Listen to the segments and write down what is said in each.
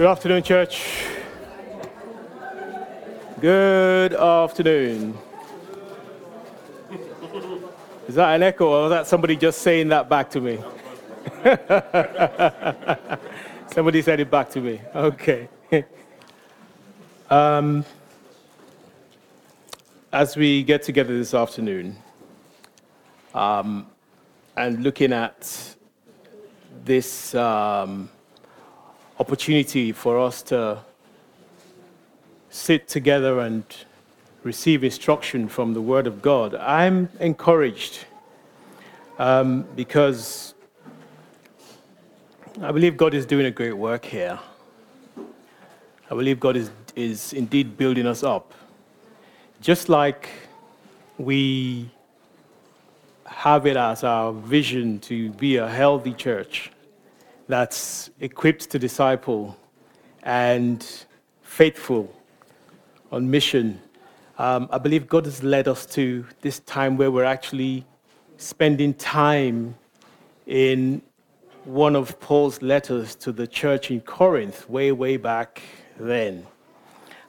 Good afternoon, church. Good afternoon. Is that an echo or was that somebody just saying that back to me? somebody said it back to me. Okay. um, as we get together this afternoon um, and looking at this um, opportunity for us to sit together and receive instruction from the Word of God, I'm encouraged um, because I believe God is doing a great work here. I believe God is, is indeed building us up. Just like we have it as our vision to be a healthy church that's equipped to disciple and faithful on mission. Um, I believe God has led us to this time where we're actually spending time in one of Paul's letters to the church in Corinth, way, way back then,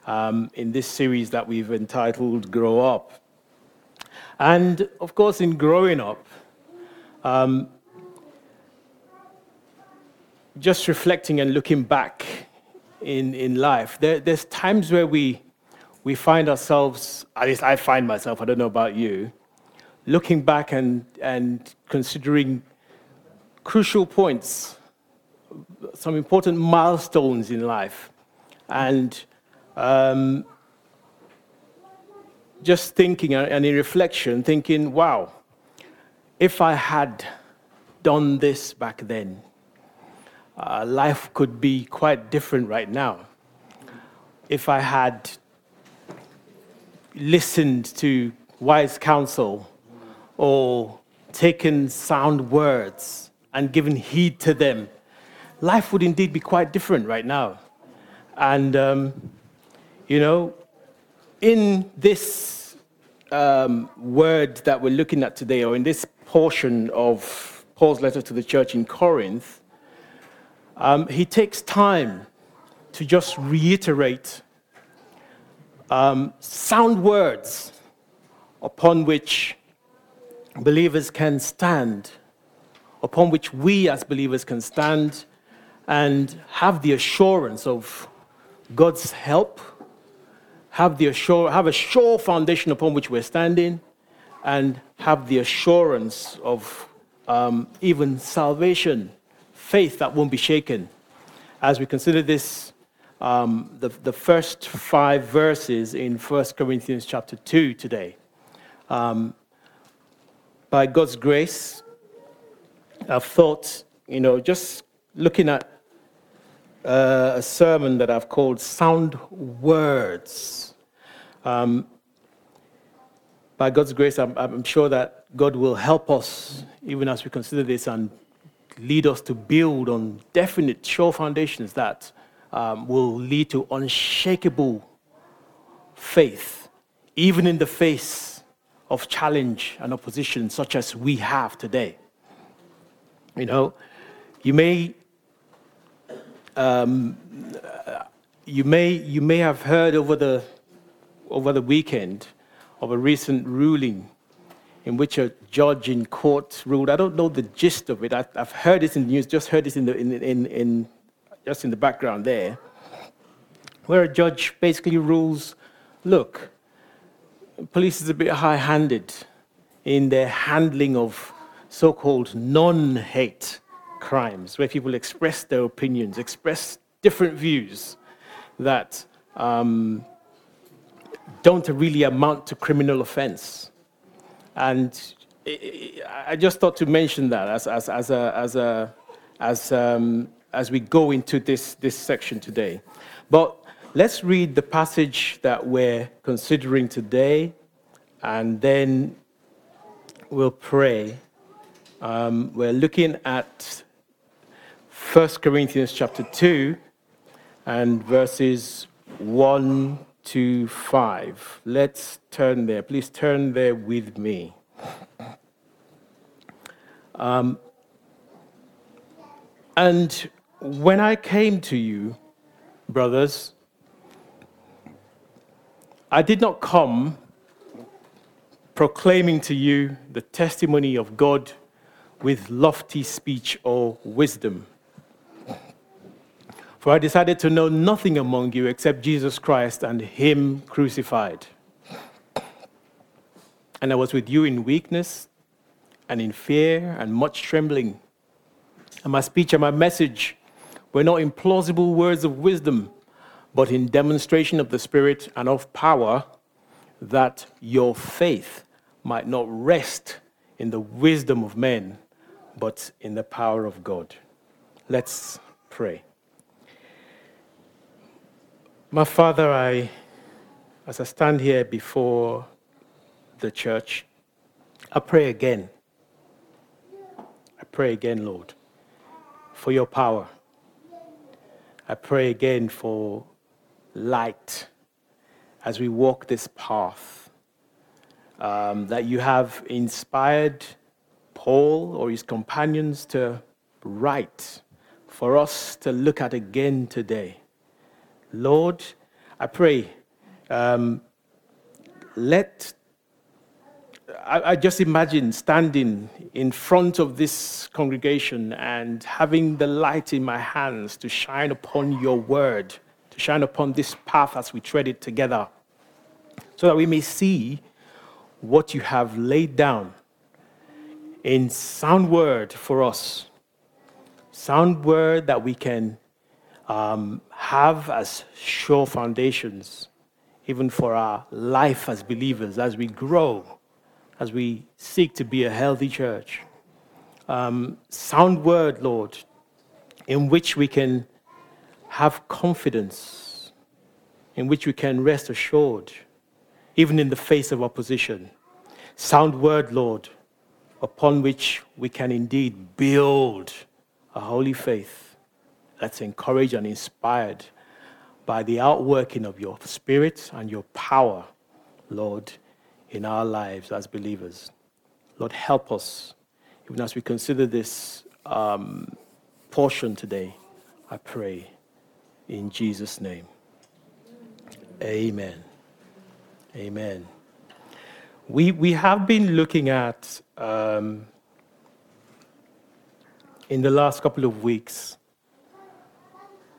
um, in this series that we've entitled Grow Up. And of course, in growing up, um, just reflecting and looking back in, in life, there, there's times where we, we find ourselves, at least I find myself, I don't know about you, looking back and, and considering crucial points, some important milestones in life, and um, just thinking and in reflection, thinking, wow, if I had done this back then, uh, life could be quite different right now. If I had listened to wise counsel or taken sound words and given heed to them, life would indeed be quite different right now. And, um, you know, in this um, word that we're looking at today, or in this portion of Paul's letter to the church in Corinth, um, he takes time to just reiterate um, sound words upon which believers can stand, upon which we as believers can stand and have the assurance of God's help, have, the assure, have a sure foundation upon which we're standing, and have the assurance of um, even salvation, faith that won't be shaken. As we consider this, um, the, the first five verses in 1 Corinthians chapter 2 today. Um, by God's grace, I've thought, you know, just looking at uh, a sermon that I've called Sound Words. Um, by God's grace, I'm, I'm, sure that God will help us, even as we consider this, and lead us to build on definite, sure foundations that um, will lead to unshakable faith, even in the face of challenge and opposition such as we have today. You know, you may um, you may you may have heard over the over the weekend of a recent ruling in which a judge in court ruled. I don't know the gist of it. I, have heard this in the news. Just heard this in the in, in, in just in the background there, where a judge basically rules, look, police is a bit high-handed in their handling of so-called non-hate crimes, where people express their opinions, express different views that um, don't really amount to criminal offense. And I just thought to mention that as, as, as, a, as, a, as, um, as we go into this, this section today. But let's read the passage that we're considering today, and then we'll pray. Um, we're looking at 1 Corinthians chapter 2 and verses 1 to 5. Let's turn there. Please turn there with me. Um, and when I came to you, brothers, I did not come proclaiming to you the testimony of God with lofty speech or wisdom. For I decided to know nothing among you except Jesus Christ and Him crucified. And I was with you in weakness and in fear and much trembling. And my speech and my message were not in plausible words of wisdom, but in demonstration of the Spirit and of power, that your faith might not rest in the wisdom of men, but in the power of God. Let's pray. My Father, I, as I stand here before the church, I pray again. Pray again, Lord, for your power. I pray again for light as we walk this path. Um, that you have inspired Paul or his companions to write for us to look at again today. Lord, I pray, um, let, I, I just imagine standing in front of this congregation and having the light in my hands to shine upon your word, to shine upon this path as we tread it together, so that we may see what you have laid down in sound word for us. Sound word that we can um, have as sure foundations, even for our life as believers, as we grow, as we seek to be a healthy church. Um, sound word, Lord, in which we can have confidence, in which we can rest assured, even in the face of opposition. Sound word, Lord, upon which we can indeed build a holy faith that's encouraged and inspired by the outworking of your spirit and your power, Lord, in our lives as believers. Lord, help us, even as we consider this um, portion today, I pray in Jesus' name. Amen. Amen. We, we have been looking at, um, in the last couple of weeks,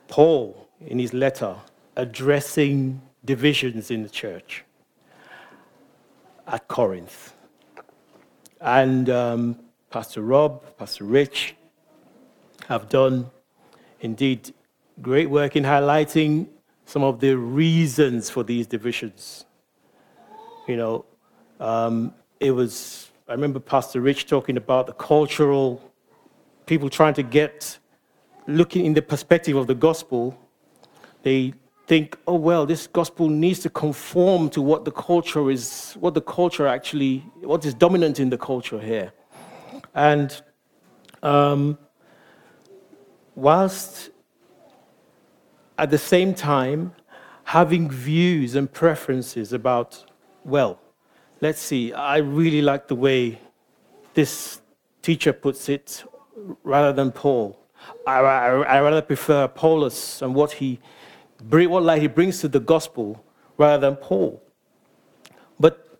Paul, in his letter, addressing divisions in the church at Corinth. And um, Pastor Rob, Pastor Rich have done indeed great work in highlighting some of the reasons for these divisions. You know, um, it was, I remember Pastor Rich talking about the cultural people trying to get looking in the perspective of the gospel, they think, oh, well, this gospel needs to conform to what the culture is, what the culture actually, what is dominant in the culture here. And um, whilst at the same time having views and preferences about, well, let's see, I really like the way this teacher puts it rather than Paul. I, I, I rather prefer Apollos and what he what light he brings to the gospel rather than Paul. But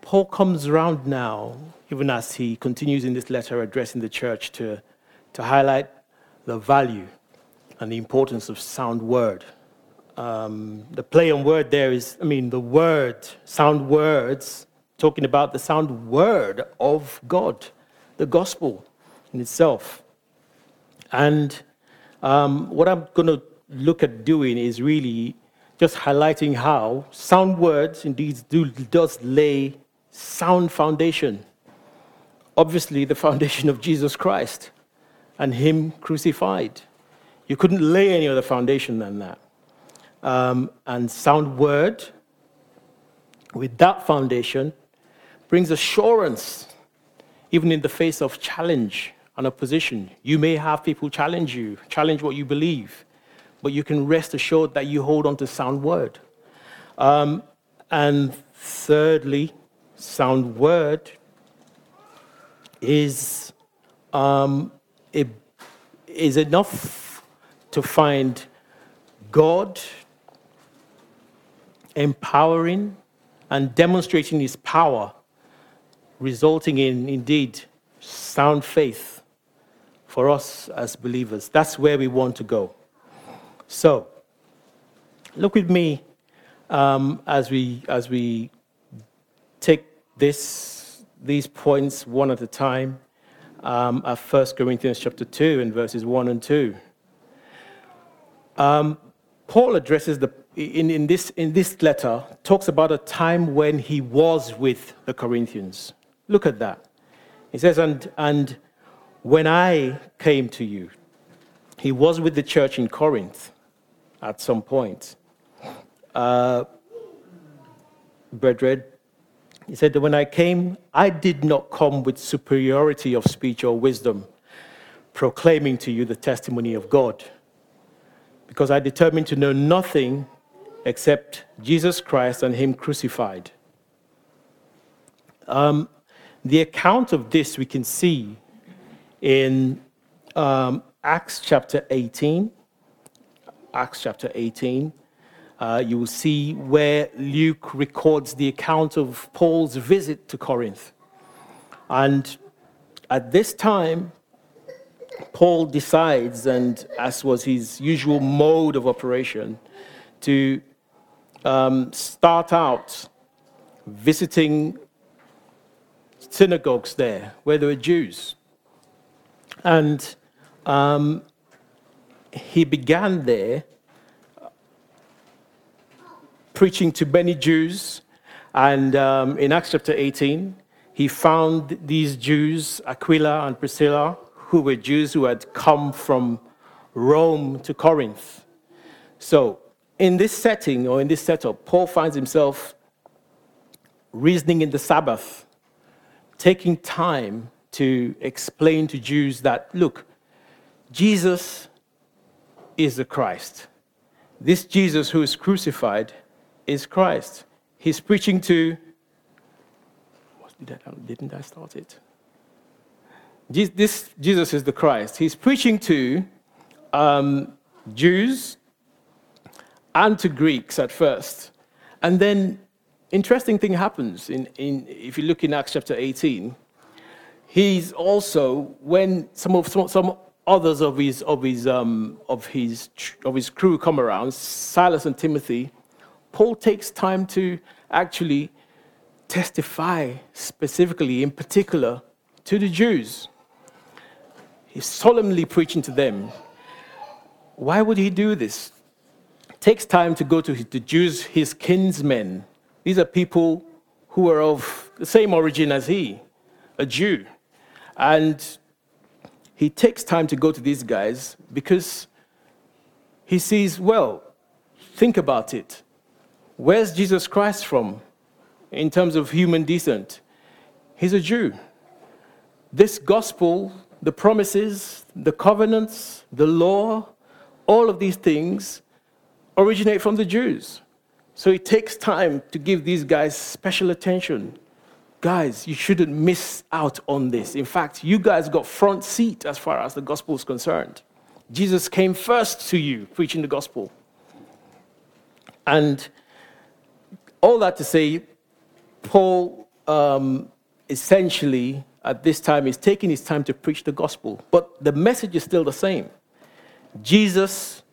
Paul comes around now, even as he continues in this letter addressing the church to, to highlight the value and the importance of sound word. Um, the play on word there is, I mean, the word, sound words, talking about the sound word of God, the gospel in itself. And um, what I'm going to look at doing is really just highlighting how sound words indeed do does lay sound foundation. Obviously, the foundation of Jesus Christ and Him crucified. You couldn't lay any other foundation than that. Um, and sound word, with that foundation, brings assurance, even in the face of challenge and opposition. You may have people challenge you, challenge what you believe, but you can rest assured that you hold on to sound word. Um, and thirdly, sound word is, um, it, is enough to find God empowering and demonstrating his power, resulting in indeed sound faith for us as believers. That's where we want to go. So, look with me um, as we as we take this these points one at a time um, at 1 Corinthians chapter 2 and verses 1 and 2. Um, Paul addresses the in, in, this, in this letter talks about a time when he was with the Corinthians. Look at that. He says, and, and when I came to you, he was with the church in Corinth at some point. Uh, brethren, he said that when I came, I did not come with superiority of speech or wisdom, proclaiming to you the testimony of God, because I determined to know nothing except Jesus Christ and Him crucified. Um, the account of this we can see in um, Acts chapter 18. Acts chapter 18. Uh, you will see where Luke records the account of Paul's visit to Corinth. And at this time, Paul decides, and as was his usual mode of operation, to um, start out visiting synagogues there where there were Jews. And um, he began there preaching to many Jews. And um, in Acts chapter 18, he found these Jews, Aquila and Priscilla, who were Jews who had come from Rome to Corinth. So, in this setting or in this setup, Paul finds himself reasoning in the Sabbath, taking time to explain to Jews that, look, Jesus is the Christ. This Jesus who is crucified is Christ. He's preaching to. Didn't I start it? This Jesus is the Christ. He's preaching to um, Jews and to Greeks at first. And then, interesting thing happens in, in, if you look in Acts chapter 18. He's also, when some of some, some others of his, of, his, um, of, his, of his crew come around, Silas and Timothy, Paul takes time to actually testify specifically, in particular, to the Jews. He's solemnly preaching to them. Why would he do this? It takes time to go to the Jews, his kinsmen. These are people who are of the same origin as he, a Jew. And he takes time to go to these guys because he sees, well, think about it. Where's Jesus Christ from in terms of human descent? He's a Jew. This gospel, the promises, the covenants, the law, all of these things originate from the Jews. So it takes time to give these guys special attention. Guys, you shouldn't miss out on this. In fact, you guys got front seat as far as the gospel is concerned. Jesus came first to you preaching the gospel. And all that to say, Paul um, essentially at this time is taking his time to preach the gospel, but the message is still the same. Jesus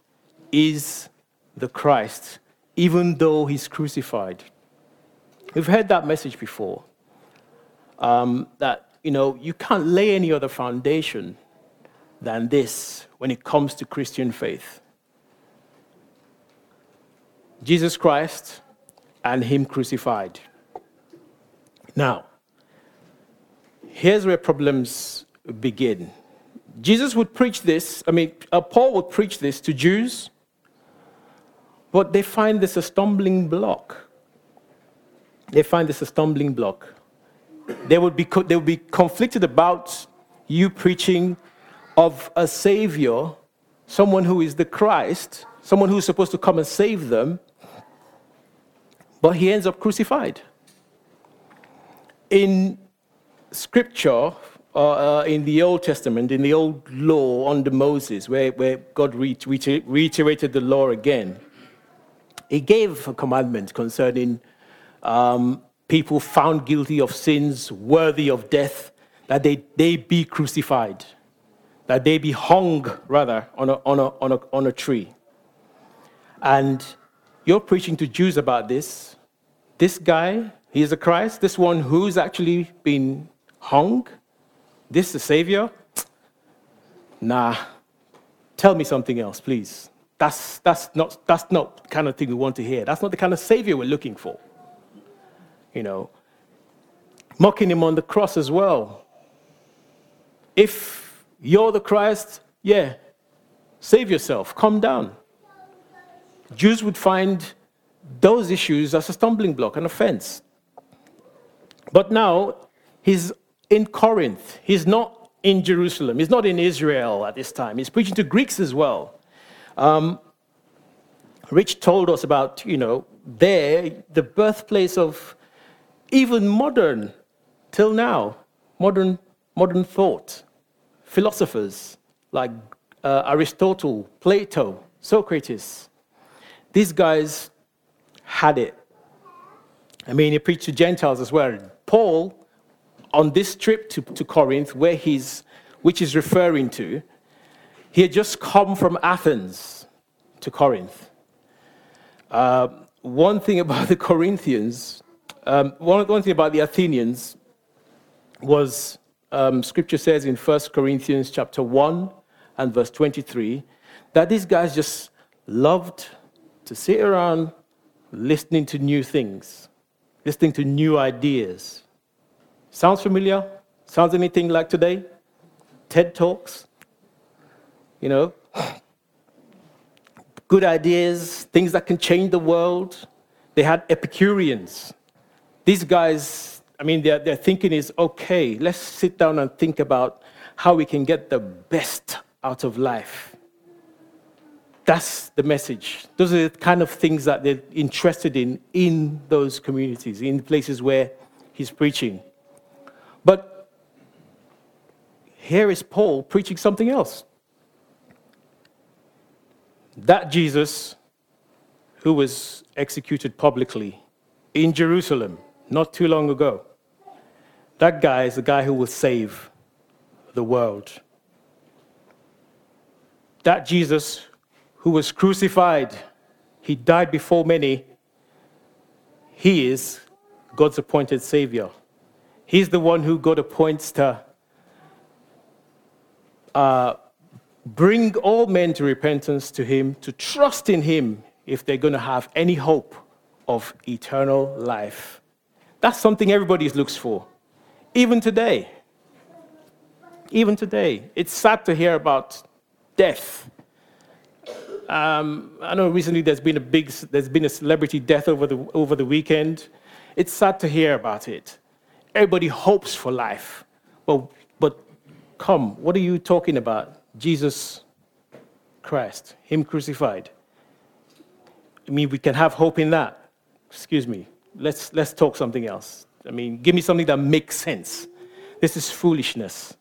is the Christ, even though he's crucified. We've heard that message before. Um, that you know you can't lay any other foundation than this when it comes to Christian faith. Jesus Christ and Him crucified. Now, here's where problems begin. Jesus would preach this, I mean, uh, Paul would preach this to Jews, but they find this a stumbling block. They find this a stumbling block. They would be, they would be conflicted about you preaching of a Savior, someone who is the Christ, someone who's supposed to come and save them, but he ends up crucified. In scripture, uh, in the Old Testament, in the Old Law under Moses, where, where God reiterated the law again, he gave a commandment concerning um, people found guilty of sins worthy of death, that they, they be crucified, that they be hung, rather, on a, on, a, on, a, on a tree. And you're preaching to Jews about this. This guy, he's a Christ, this one who's actually been hung, this the Savior? Nah. Tell me something else, please. That's, that's, not, that's not the kind of thing we want to hear. That's not the kind of Savior we're looking for. You know, mocking him on the cross as well. If you're the Christ, yeah, save yourself, calm down. Jews would find those issues as a stumbling block, an offense. But now he's in Corinth. He's not in Jerusalem. He's not in Israel at this time. He's preaching to Greeks as well. Um, Rich told us about, you know, there, the birthplace of even modern, till now, modern, modern thought, philosophers like uh, Aristotle, Plato, Socrates. These guys had it. I mean, he preached to Gentiles as well. Paul, on this trip to, to Corinth, where he's, which is referring to, he had just come from Athens to Corinth. Uh, one thing about the Corinthians, um, one, one thing about the Athenians was um, scripture says in 1 Corinthians chapter 1 and verse 23 that these guys just loved to sit around listening to new things, listening to new ideas. Sounds familiar? Sounds anything like today? TED Talks? You know? Good ideas, things that can change the world. They had Epicureans. These guys, I mean, their, their thinking is okay, let's sit down and think about how we can get the best out of life. That's the message. Those are the kind of things that they're interested in in those communities, in places where he's preaching. But here is Paul preaching something else. That Jesus, who was executed publicly in Jerusalem not too long ago, that guy is the guy who will save the world. That Jesus who was crucified, he died before many. He is God's appointed Savior. He's the one who God appoints to uh, bring all men to repentance to Him, to trust in Him if they're going to have any hope of eternal life. That's something everybody looks for, even today. Even today. It's sad to hear about death um, I know recently there's been a big, there's been a celebrity death over the, over the weekend. It's sad to hear about it. Everybody hopes for life. But, but come, what are you talking about? Jesus Christ, Him crucified. I mean, we can have hope in that. Excuse me. Let's, let's talk something else. I mean, give me something that makes sense. This is foolishness.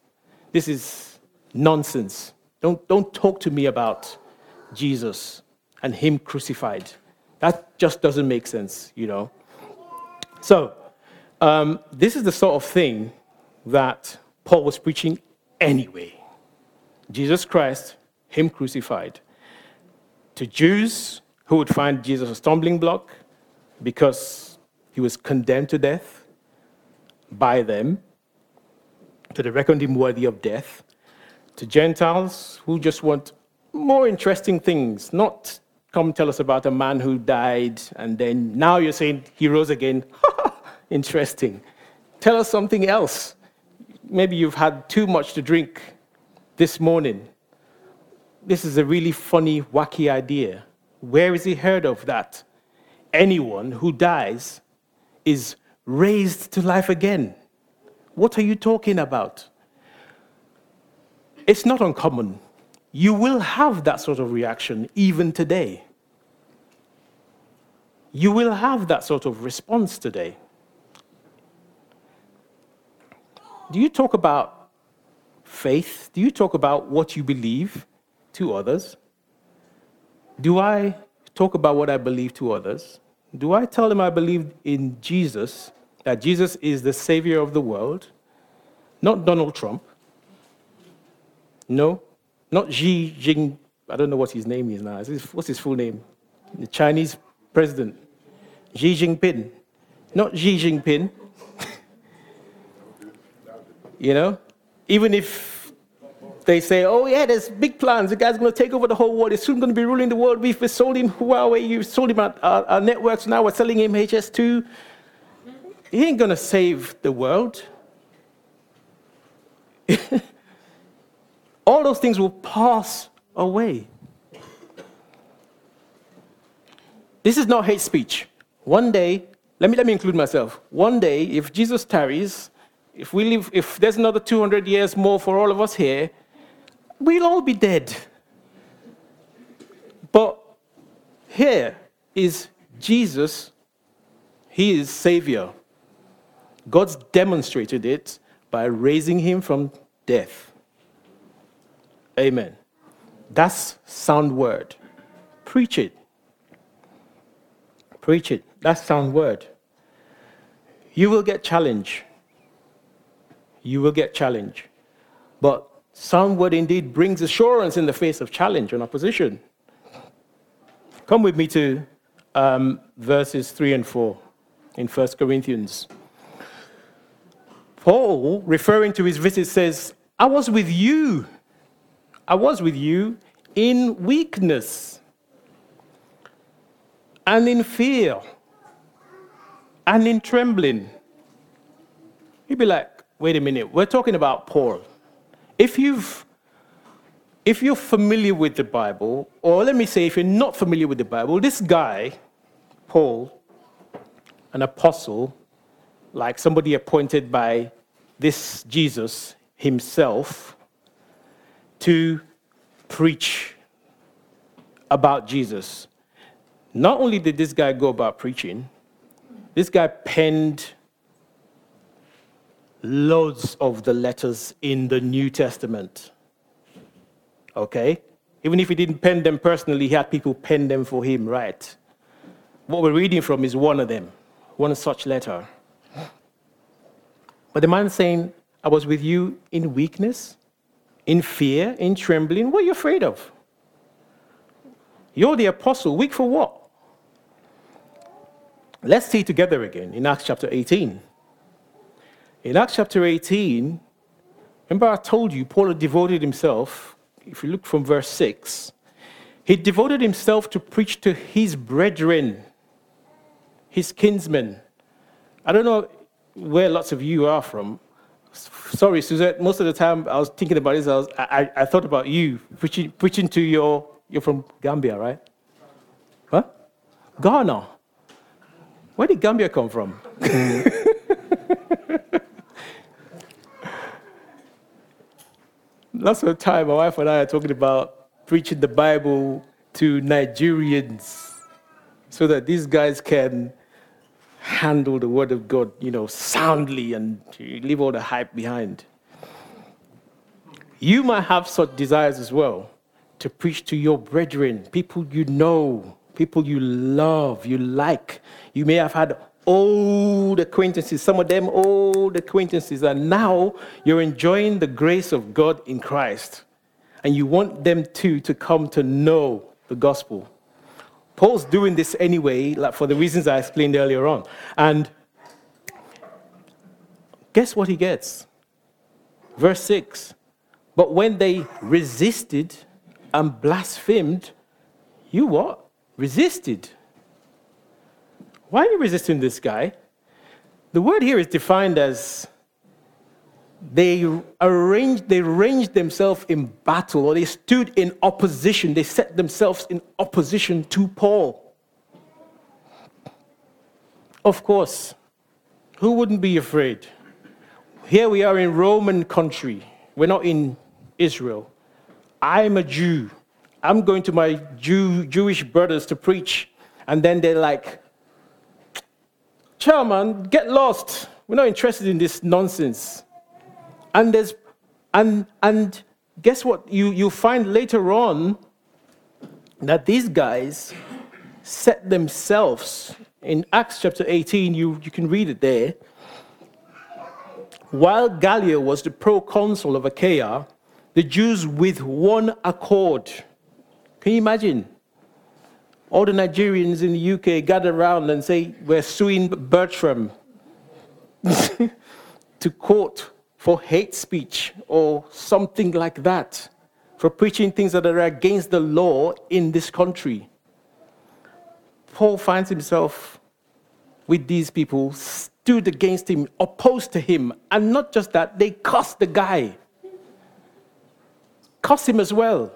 This is nonsense. Don't, don't talk to me about Jesus and Him crucified. That just doesn't make sense, you know. So, um, this is the sort of thing that Paul was preaching anyway. Jesus Christ, Him crucified. To Jews who would find Jesus a stumbling block because he was condemned to death by them, to they reckoned him worthy of death. To Gentiles who just want more interesting things, not come tell us about a man who died and then now you're saying he rose again. interesting. Tell us something else. Maybe you've had too much to drink this morning. This is a really funny, wacky idea. Where is he heard of that? Anyone who dies is raised to life again. What are you talking about? It's not uncommon you will have that sort of reaction even today. You will have that sort of response today. Do you talk about faith? Do you talk about what you believe to others? Do I talk about what I believe to others? Do I tell them I believe in Jesus, that Jesus is the Savior of the world, not Donald Trump? No, not Xi Jinping. I don't know what his name is now. What's his full name? The Chinese president, Xi Jinping. Not Xi Jinping. you know, even if they say, oh, yeah, there's big plans. The guy's going to take over the whole world. He's soon going to be ruling the world. We've sold him Huawei. You sold him our, our, our networks. Now we're selling him HS2. He ain't going to save the world. All those things will pass away. This is not hate speech. One day, let me, let me include myself. One day, if Jesus tarries, if we live, if there's another 200 years more for all of us here, we'll all be dead. But here is Jesus, He is Savior. God's demonstrated it by raising Him from death. Amen. That's sound word. Preach it. Preach it. That's sound word. You will get challenged you will get challenge. But word indeed brings assurance in the face of challenge and opposition. Come with me to um, verses 3 and 4 in 1 Corinthians. Paul, referring to his visit, says, I was with you. I was with you in weakness and in fear and in trembling. You'd be like, wait a minute, we're talking about Paul. If you've if you're familiar with the Bible, or let me say, if you're not familiar with the Bible, this guy, Paul, an apostle, like somebody appointed by this Jesus himself to preach about Jesus. Not only did this guy go about preaching, this guy penned loads of the letters in the New Testament. Okay? Even if he didn't pen them personally, he had people pen them for him, right? What we're reading from is one of them, one such letter. But the man saying, I was with you in weakness, in fear, in trembling. What are you afraid of? You're the apostle. Weak for what? Let's see together again in Acts chapter 18. In Acts chapter 18, remember I told you Paul had devoted himself, if you look from verse 6, he devoted himself to preach to his brethren, his kinsmen. I don't know where lots of you are from. Sorry, Suzette, most of the time I was thinking about this, I, was, I, I thought about you preaching, preaching to your, you're from Gambia, right? Huh? Ghana. Where did Gambia come from? of time, my wife and I are talking about preaching the Bible to Nigerians so that these guys can handle the word of God, you know, soundly and leave all the hype behind. You might have such desires as well to preach to your brethren, people you know, people you love, you like. You may have had old acquaintances, some of them old acquaintances, and now you're enjoying the grace of God in Christ. And you want them too to come to know the gospel. Paul's doing this anyway, like for the reasons I explained earlier on. And guess what he gets? Verse 6 But when they resisted and blasphemed, you what? Resisted why are you resisting this guy? The word here is defined as they arranged, they ranged themselves in battle or they stood in opposition. They set themselves in opposition to Paul. Of course, who wouldn't be afraid? Here we are in Roman country. We're not in Israel. I'm a Jew. I'm going to my Jew, Jewish brothers to preach. And then they're like, Chairman, get lost. We're not interested in this nonsense. And there's And, and guess what? You, you find later on that these guys set themselves, in Acts chapter 18, you, you can read it there. While Gallio was the proconsul of Achaia, the Jews with one accord. Can you imagine? All the Nigerians in the UK gather around and say, We're suing Bertram to court for hate speech or something like that, for preaching things that are against the law in this country. Paul finds himself with these people, stood against him, opposed to him, and not just that, they cussed the guy. Cuss him as well.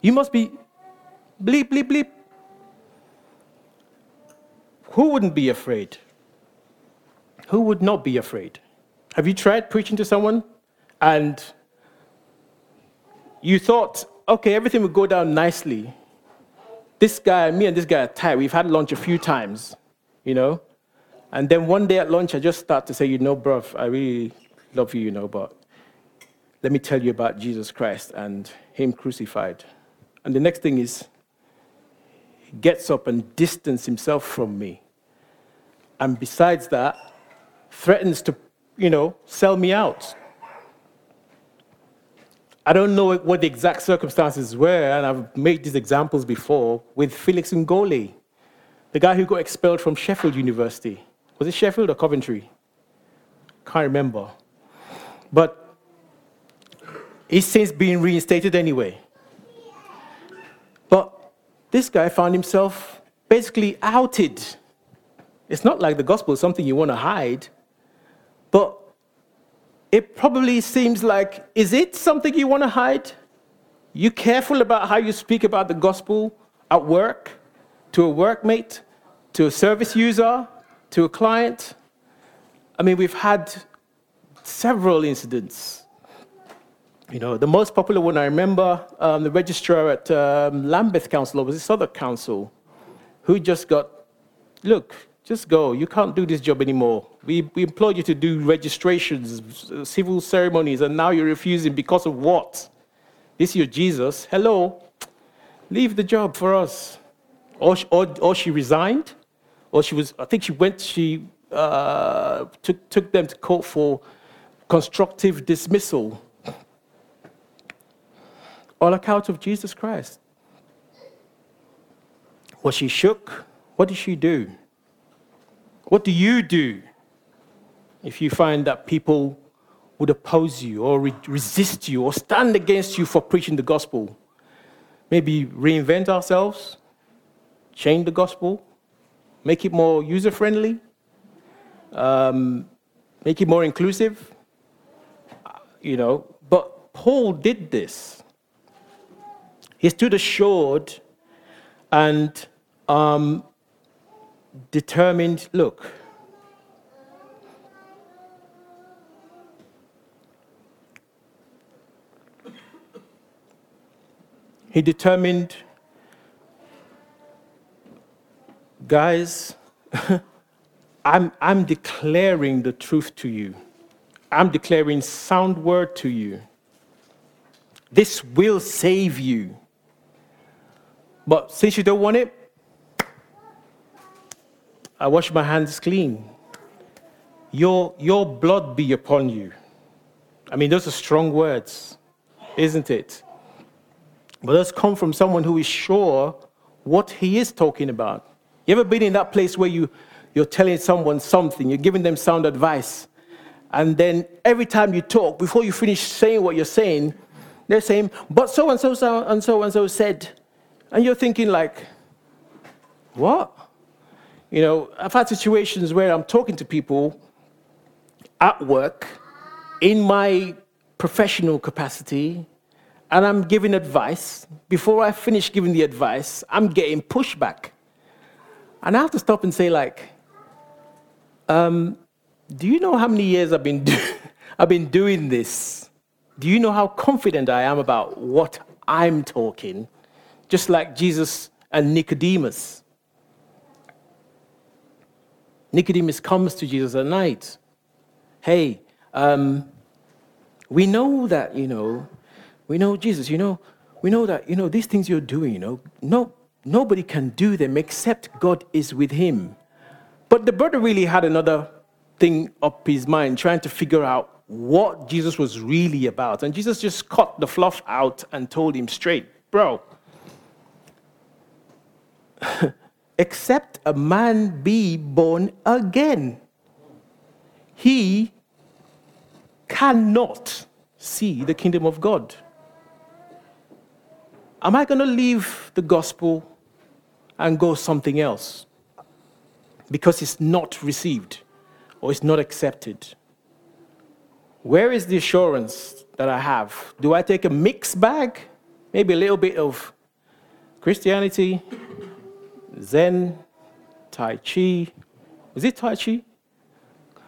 You must be bleep, bleep, bleep. Who wouldn't be afraid? Who would not be afraid? Have you tried preaching to someone and you thought, okay, everything would go down nicely? This guy, me and this guy are tight. We've had lunch a few times, you know? And then one day at lunch, I just start to say, you know, bruv, I really love you, you know, but let me tell you about Jesus Christ and Him crucified. And the next thing is, gets up and distances himself from me. And besides that, threatens to, you know, sell me out. I don't know what the exact circumstances were, and I've made these examples before with Felix Ngole, the guy who got expelled from Sheffield University. Was it Sheffield or Coventry? Can't remember. But he's since been reinstated anyway. This guy found himself basically outed. It's not like the gospel is something you want to hide. But it probably seems like, is it something you want to hide? You careful about how you speak about the gospel at work, to a workmate, to a service user, to a client? I mean, we've had several incidents. You know, the most popular one I remember, um, the registrar at um, Lambeth Council, or was it Southwark Council, who just got, look, just go. You can't do this job anymore. We, we employed you to do registrations, civil ceremonies, and now you're refusing because of what? This is your Jesus. Hello. Leave the job for us. Or, or, or she resigned, or she was, I think she went, she uh, took, took them to court for constructive dismissal. All account of Jesus Christ. Was she shook? What did she do? What do you do if you find that people would oppose you or re- resist you or stand against you for preaching the gospel? Maybe reinvent ourselves, change the gospel, make it more user friendly, um, make it more inclusive. You know, but Paul did this. He stood assured and um, determined look, he determined, guys, I'm, I'm declaring the truth to you. I'm declaring sound word to you. This will save you. But since you don't want it, I wash my hands clean. Your, your blood be upon you. I mean, those are strong words, isn't it? But those come from someone who is sure what he is talking about. You ever been in that place where you, you're telling someone something, you're giving them sound advice, and then every time you talk, before you finish saying what you're saying, they're saying, but so and so and so and so said. And you're thinking, like, what? You know, I've had situations where I'm talking to people at work in my professional capacity and I'm giving advice. Before I finish giving the advice, I'm getting pushback. And I have to stop and say, like, um, do you know how many years I've been, do- I've been doing this? Do you know how confident I am about what I'm talking? Just like Jesus and Nicodemus. Nicodemus comes to Jesus at night. Hey, um, we know that, you know, we know Jesus, you know, we know that, you know, these things you're doing, you know, no, nobody can do them except God is with him. But the brother really had another thing up his mind, trying to figure out what Jesus was really about. And Jesus just cut the fluff out and told him straight, bro, except a man be born again, he cannot see the kingdom of God. Am I going to leave the gospel and go something else because it's not received or it's not accepted? Where is the assurance that I have? Do I take a mixed bag? Maybe a little bit of Christianity, Zen, Tai Chi. Is it Tai Chi?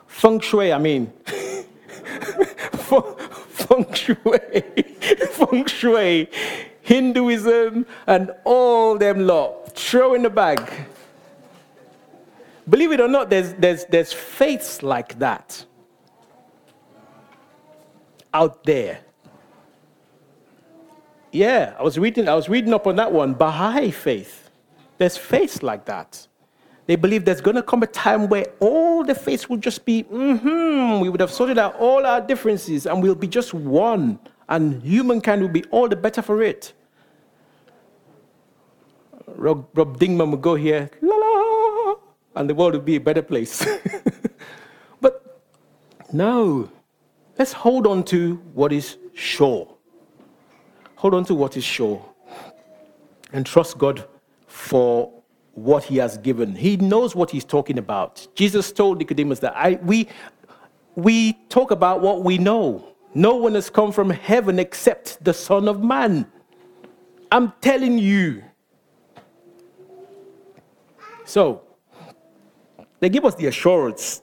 Feng Shui, I mean. feng Shui. feng Shui. Hinduism, and all them lot. Throw in the bag. Believe it or not, there's, there's, there's faiths like that out there. Yeah, I was reading, I was reading up on that one. Baha'i faith. There's faith like that. They believe there's going to come a time where all the faiths will just be, mm-hmm, we would have sorted out all our differences and we'll be just one. And humankind will be all the better for it. Rob, Rob Dingman would go here, la la, and the world would be a better place. but no, let's hold on to what is sure. Hold on to what is sure and trust God for what he has given. He knows what he's talking about. Jesus told Nicodemus that I, we, we talk about what we know. No one has come from heaven except the Son of Man. I'm telling you. So, they give us the assurance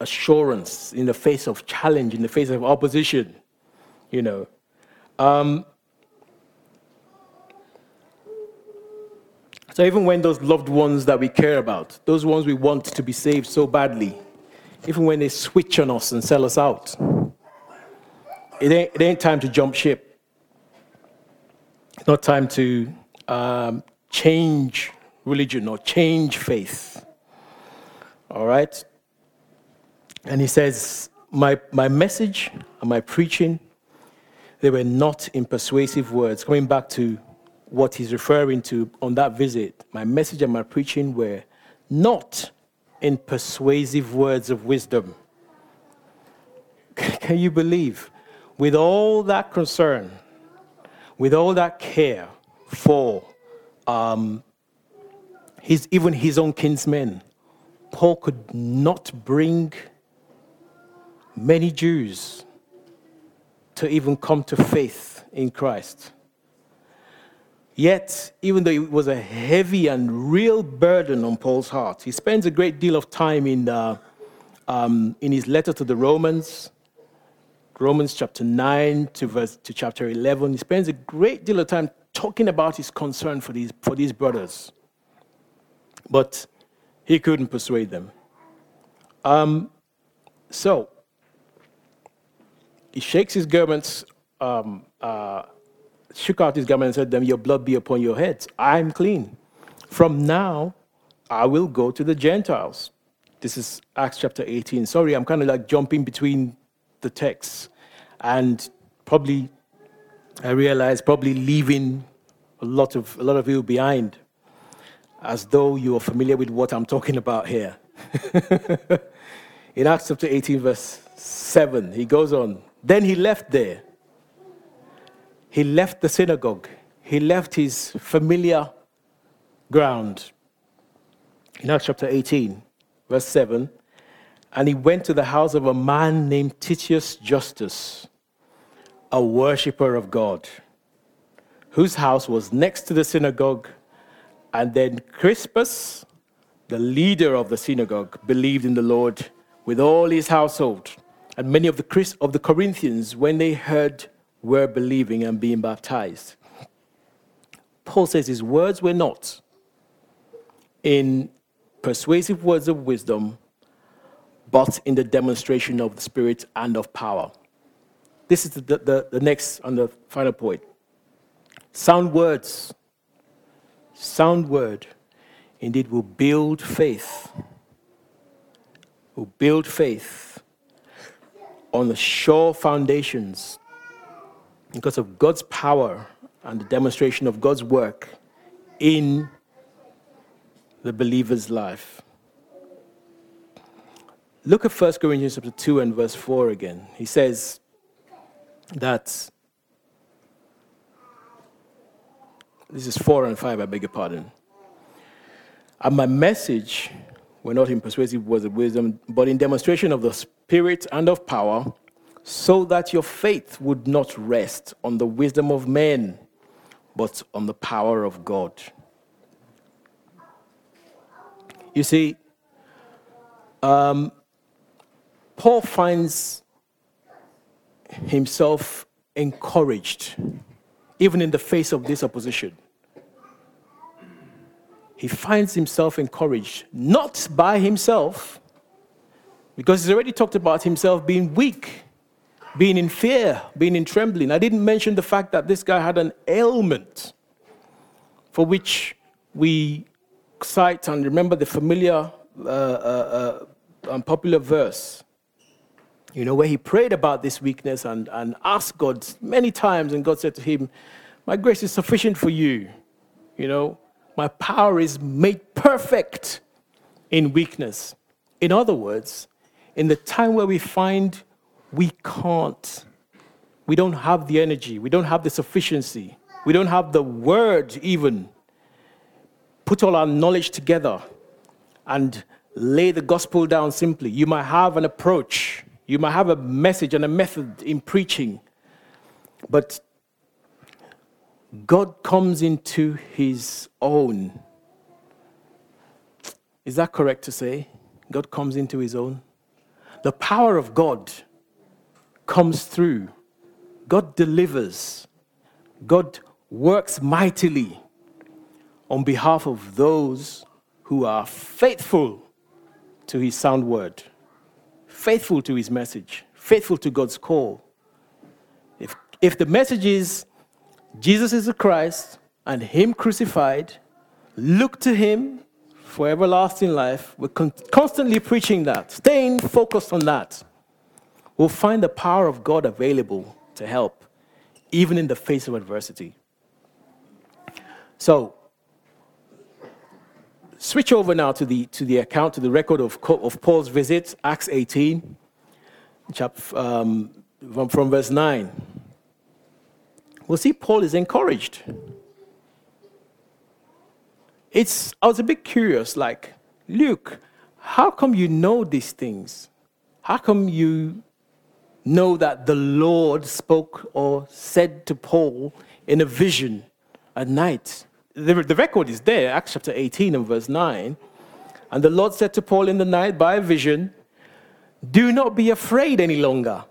assurance in the face of challenge, in the face of opposition, you know. Um, So even when those loved ones that we care about, those ones we want to be saved so badly, even when they switch on us and sell us out, it ain't, it ain't time to jump ship. It's not time to um, change religion or change faith. All right? And he says, my, my message and my preaching, they were not in persuasive words. Coming back to what he's referring to on that visit, my message and my preaching were not in persuasive words of wisdom. Can you believe? With all that concern, with all that care for um, his, even his own kinsmen, Paul could not bring many Jews to even come to faith in Christ. Yet, even though it was a heavy and real burden on Paul's heart, he spends a great deal of time in, uh, um, in his letter to the Romans, Romans chapter 9 to, verse, to chapter 11. He spends a great deal of time talking about his concern for these, for these brothers. But he couldn't persuade them. Um, so, he shakes his garments um, uh, shook out his garment and said to them, Your blood be upon your heads. I'm clean. From now, I will go to the Gentiles. This is Acts chapter 18. Sorry, I'm kind of like jumping between the texts. And probably, I realize, probably leaving a lot of, a lot of you behind, as though you are familiar with what I'm talking about here. In Acts chapter 18, verse 7, he goes on. Then he left there he left the synagogue, he left his familiar ground. In Acts chapter 18, verse 7, and he went to the house of a man named Titius Justus, a worshiper of God, whose house was next to the synagogue. And then Crispus, the leader of the synagogue, believed in the Lord with all his household. And many of the, of the Corinthians, when they heard were believing and being baptized. Paul says his words were not in persuasive words of wisdom, but in the demonstration of the Spirit and of power. This is the, the, the next and the final point. Sound words, sound word, indeed will build faith. Will build faith on the sure foundations because of God's power and the demonstration of God's work in the believer's life. Look at 1 Corinthians chapter 2 and verse 4 again. He says that this is 4 and 5, I beg your pardon. And my message were not in persuasive words of wisdom, but in demonstration of the Spirit and of power, so that your faith would not rest on the wisdom of men, but on the power of God. You see, um, Paul finds himself encouraged, even in the face of this opposition. He finds himself encouraged, not by himself, because he's already talked about himself being weak, being in fear, being in trembling. I didn't mention the fact that this guy had an ailment for which we cite and remember the familiar uh, uh, uh, popular verse you know, where he prayed about this weakness and, and asked God many times, and God said to him, My grace is sufficient for you. You know, my power is made perfect in weakness. In other words, in the time where we find we can't, we don't have the energy, we don't have the sufficiency, we don't have the word even, put all our knowledge together and lay the gospel down simply. You might have an approach you might have a message and a method in preaching, but God comes into his own. Is that correct to say? God comes into his own? The power of God comes through. God delivers. God works mightily on behalf of those who are faithful to his sound word faithful to his message, faithful to God's call. If, if the message is Jesus is the Christ and Him crucified, look to Him for everlasting life, we're con- constantly preaching that, staying focused on that, we'll find the power of God available to help, even in the face of adversity. So, switch over now to the, to the account, to the record of, of Paul's visit, Acts 18, chapter, um, from, from verse 9. We'll see Paul is encouraged. It's, I was a bit curious, like, Luke, how come you know these things? How come you know that the Lord spoke or said to Paul in a vision at night? the, the record is there, Acts chapter 18 and verse 9. And the Lord said to Paul in the night by a vision, Do not be afraid any longer.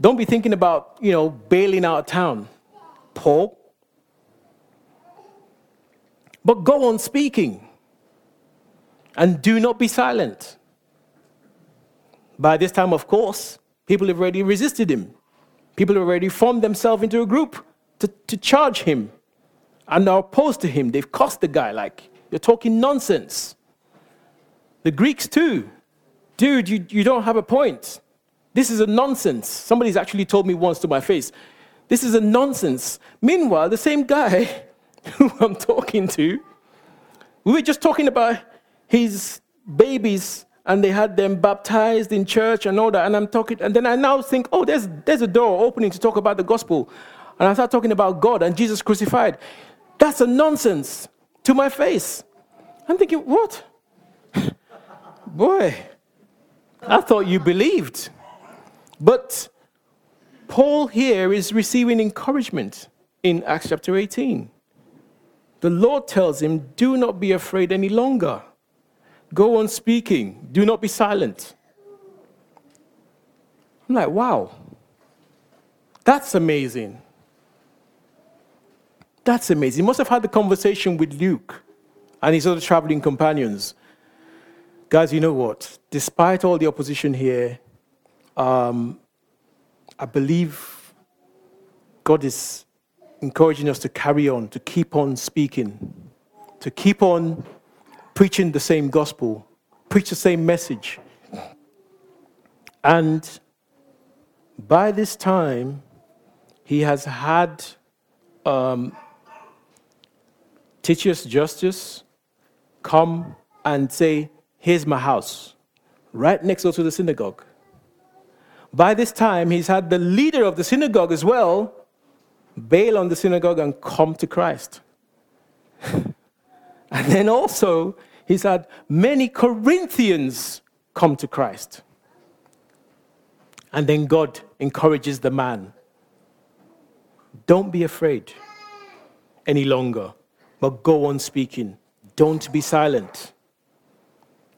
Don't be thinking about, you know, bailing out of town, Paul. But go on speaking and do not be silent. By this time, of course, people have already resisted him. People have already formed themselves into a group to, to charge him and are opposed to him. They've cost the guy, like, you're talking nonsense. The Greeks, too. Dude, you, you don't have a point. This is a nonsense. Somebody's actually told me once to my face, this is a nonsense. Meanwhile, the same guy who I'm talking to, we were just talking about his babies and they had them baptized in church and all that. And I'm talking, and then I now think, oh, there's, there's a door opening to talk about the gospel. And I start talking about God and Jesus crucified. That's a nonsense to my face. I'm thinking, what? Boy, I thought you believed. But Paul here is receiving encouragement in Acts chapter 18. The Lord tells him, Do not be afraid any longer. Go on speaking. Do not be silent. I'm like, wow, that's amazing. That's amazing. He must have had the conversation with Luke and his other traveling companions. Guys, you know what? Despite all the opposition here, um, I believe God is encouraging us to carry on, to keep on speaking, to keep on preaching the same gospel, preach the same message. And by this time, he has had um, Titius Justus come and say, Here's my house, right next door to the synagogue. By this time, he's had the leader of the synagogue as well bail on the synagogue and come to Christ. and then also, he's had many Corinthians come to Christ. And then God encourages the man don't be afraid any longer, but go on speaking. Don't be silent.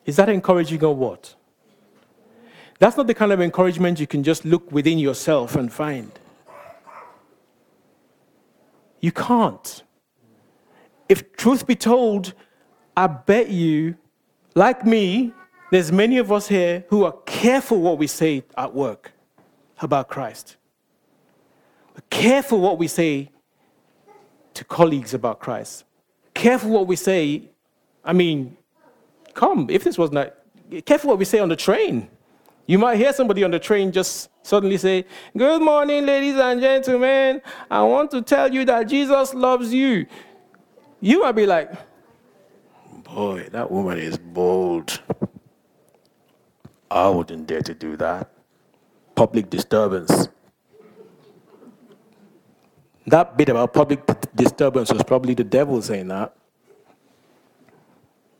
Is that encouraging or what? That's not the kind of encouragement you can just look within yourself and find. You can't. If truth be told, I bet you, like me, there's many of us here who are careful what we say at work about Christ. Careful what we say to colleagues about Christ. Careful what we say. I mean, come, if this was not, careful what we say on the train. You might hear somebody on the train just suddenly say, Good morning, ladies and gentlemen. I want to tell you that Jesus loves you. You might be like, Boy, that woman is bold. I wouldn't dare to do that. Public disturbance. That bit about public disturbance was probably the devil saying that.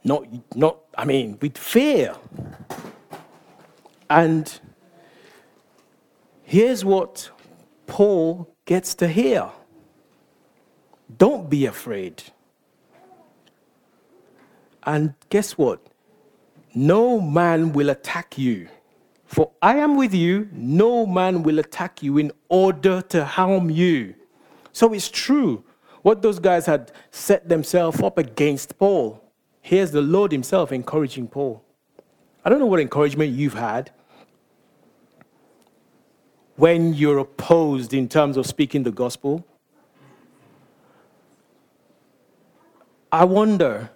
Not, not I mean, with fear. And here's what Paul gets to hear don't be afraid. And guess what? No man will attack you. For I am with you, no man will attack you in order to harm you. So it's true. What those guys had set themselves up against Paul. Here's the Lord Himself encouraging Paul. I don't know what encouragement you've had when you're opposed in terms of speaking the gospel. I wonder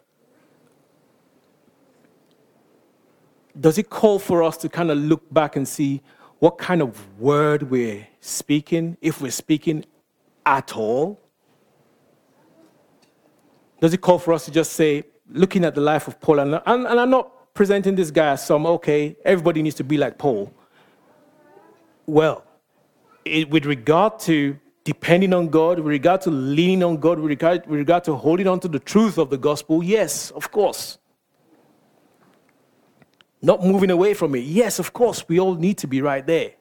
does it call for us to kind of look back and see what kind of word we're speaking, if we're speaking at all? Does it call for us to just say, looking at the life of Paul, and, and, and I'm not presenting this guy as some, okay, everybody needs to be like Paul. Well, it, with regard to depending on God, with regard to leaning on God, with regard, with regard to holding on to the truth of the gospel, yes, of course. Not moving away from it, yes, of course, we all need to be right there.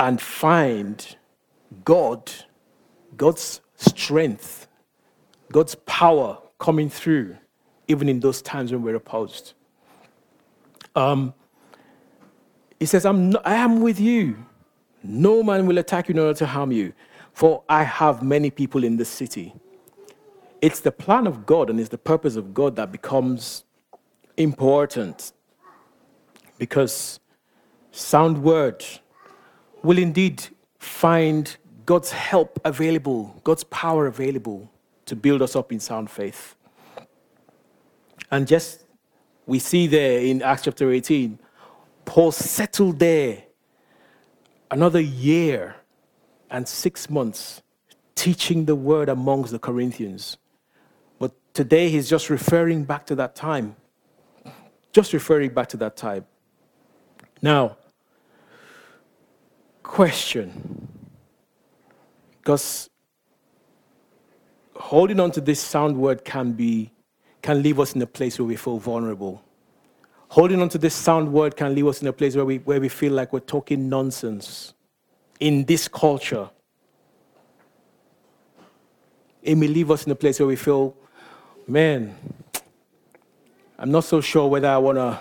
And find God, God's strength, God's power coming through, even in those times when we're opposed. Um, he says, I'm I am with you. No man will attack you in order to harm you, for I have many people in this city. It's the plan of God and it's the purpose of God that becomes important because sound word will indeed find God's help available, God's power available to build us up in sound faith. And just we see there in Acts chapter 18 Paul settled there another year and six months teaching the word amongst the Corinthians. But today he's just referring back to that time. Just referring back to that time. Now, question. Because holding on to this sound word can be can leave us in a place where we feel vulnerable holding on to this sound word can leave us in a place where we, where we feel like we're talking nonsense in this culture. It may leave us in a place where we feel, man, I'm not so sure whether I want to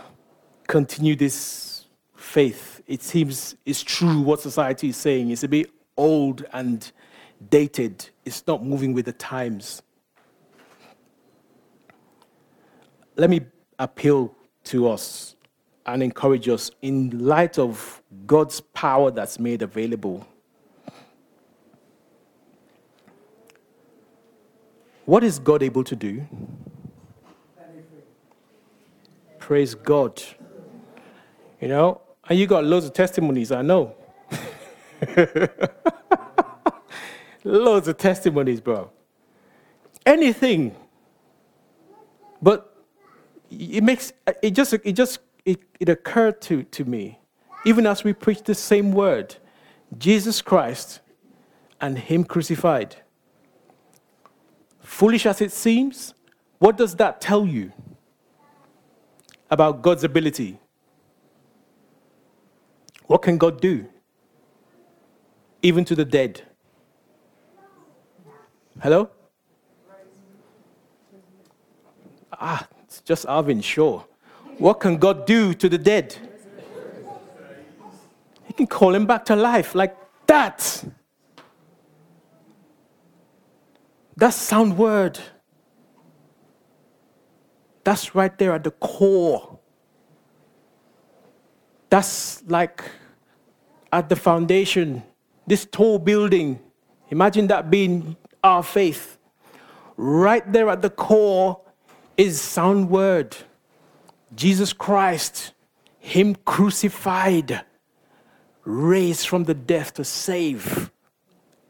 continue this faith. It seems it's true what society is saying. It's a bit old and dated, it's not moving with the times. let me appeal to us and encourage us in light of God's power that's made available. What is God able to do? Praise God. You know, and you got loads of testimonies, I know. loads of testimonies, bro. Anything. But it makes it just it just it, it occurred to, to me, even as we preach the same word, Jesus Christ and Him crucified. Foolish as it seems, what does that tell you about God's ability? What can God do? Even to the dead. Hello? Ah, it's just Arvin, sure. What can God do to the dead? He can call him back to life like that. That's sound word. That's right there at the core. That's like at the foundation. This tall building, imagine that being our faith. Right there at the core is sound word. Jesus Christ, Him crucified, raised from the death to save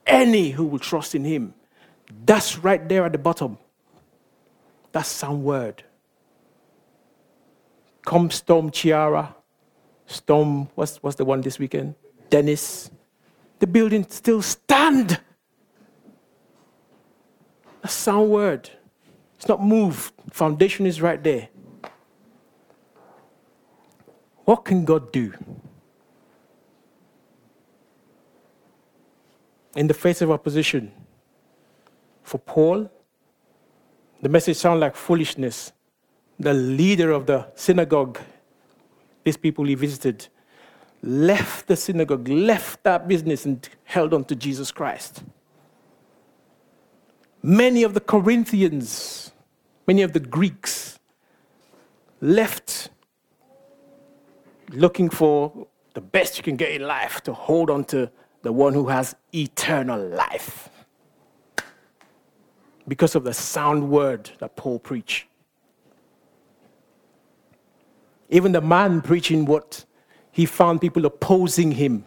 any who will trust in Him. That's right there at the bottom. That's sound word. Come Storm Ciara, Storm, what's, what's the one this weekend? Dennis. The building still stand. A sound word. It's not moved. Foundation is right there. What can God do? In the face of opposition, for Paul, the message sounded like foolishness. The leader of the synagogue, these people he visited, left the synagogue, left that business, and held on to Jesus Christ. Many of the Corinthians, many of the Greeks, left looking for the best you can get in life to hold on to the one who has eternal life. Because of the sound word that Paul preached. Even the man preaching what he found people opposing him,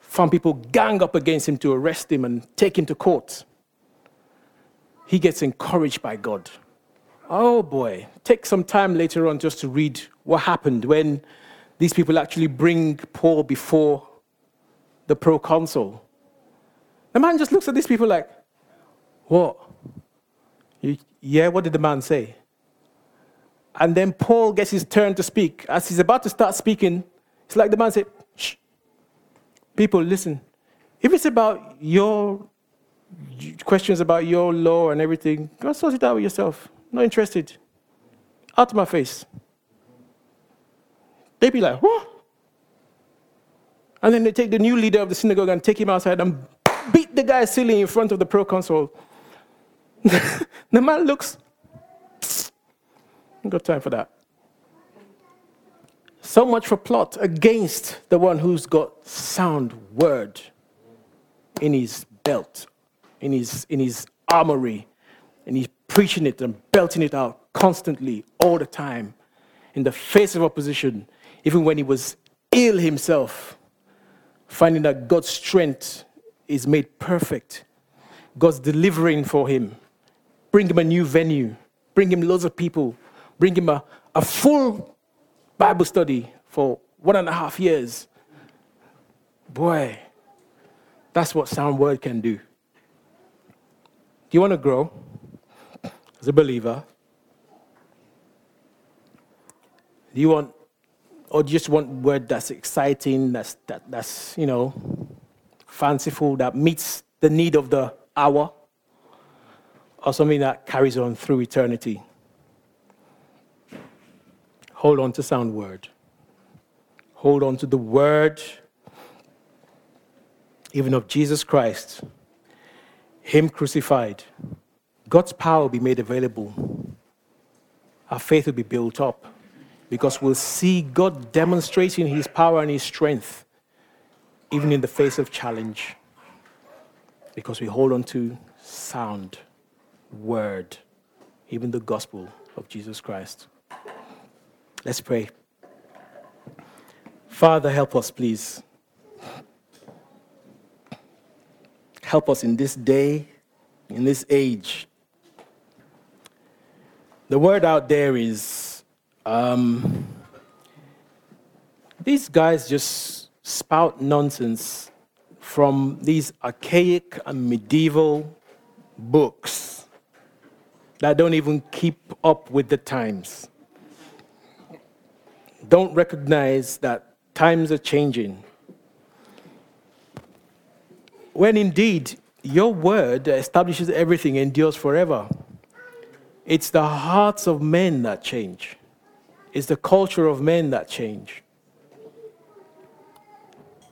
found people gang up against him to arrest him and take him to court. He gets encouraged by God. Oh boy, take some time later on just to read what happened when these people actually bring Paul before the proconsul. The man just looks at these people like, What? Yeah, what did the man say? And then Paul gets his turn to speak. As he's about to start speaking, it's like the man said, Shh. People, listen. If it's about your questions about your law and everything, go sort it out with yourself. Not interested. Out of my face. They'd be like, what? And then they take the new leader of the synagogue and take him outside and beat the guy silly in front of the proconsul. the man looks, I've got time for that. So much for plot against the one who's got sound word in his belt, in his, in his armory, and he's preaching it and belting it out constantly, all the time, in the face of opposition, even when he was ill himself, finding that God's strength is made perfect. God's delivering for him. Bring him a new venue. Bring him loads of people. Bring him a, a full Bible study for one and a half years. Boy, that's what sound word can do. Do you want to grow as a believer? Do you want or do you just want word that's exciting, that's, that, that's, you know, fanciful, that meets the need of the hour, or something that carries on through eternity. Hold on to sound word. Hold on to the word, even of Jesus Christ, Him crucified. God's power will be made available. our faith will be built up because we'll see God demonstrating his power and his strength even in the face of challenge because we hold on to sound word, even the gospel of Jesus Christ. Let's pray. Father, help us, please. Help us in this day, in this age. The word out there is um, these guys just spout nonsense from these archaic and medieval books that don't even keep up with the times. Don't recognize that times are changing. When indeed your word establishes everything endures forever. It's the hearts of men that change. It's the culture of men that change.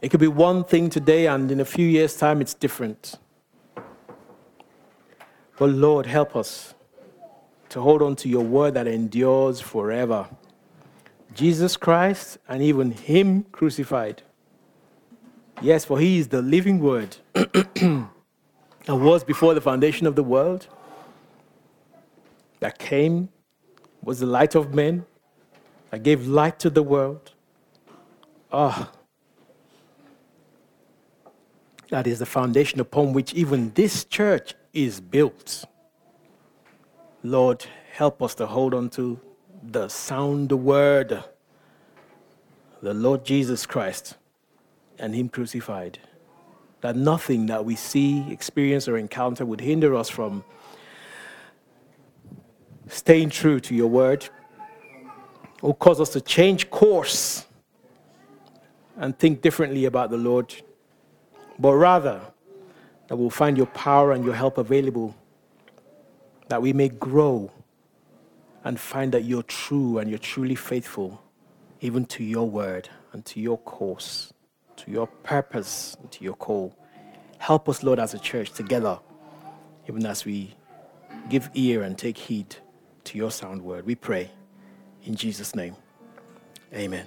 It could be one thing today, and in a few years' time, it's different. But Lord, help us to hold on to your word that endures forever. Jesus Christ and even Him crucified. Yes, for He is the living word and was before the foundation of the world, that came, was the light of men, that gave light to the world. Ah, that is the foundation upon which even this church is built. Lord, help us to hold on to the sound word, the Lord Jesus Christ and Him crucified. That nothing that we see, experience, or encounter would hinder us from staying true to your word or cause us to change course and think differently about the Lord, but rather that we'll find your power and your help available, that we may grow and find that you're true and you're truly faithful, even to your word and to your course, to your purpose, and to your call. Help us, Lord, as a church together, even as we give ear and take heed to your sound word. We pray in Jesus' name. Amen.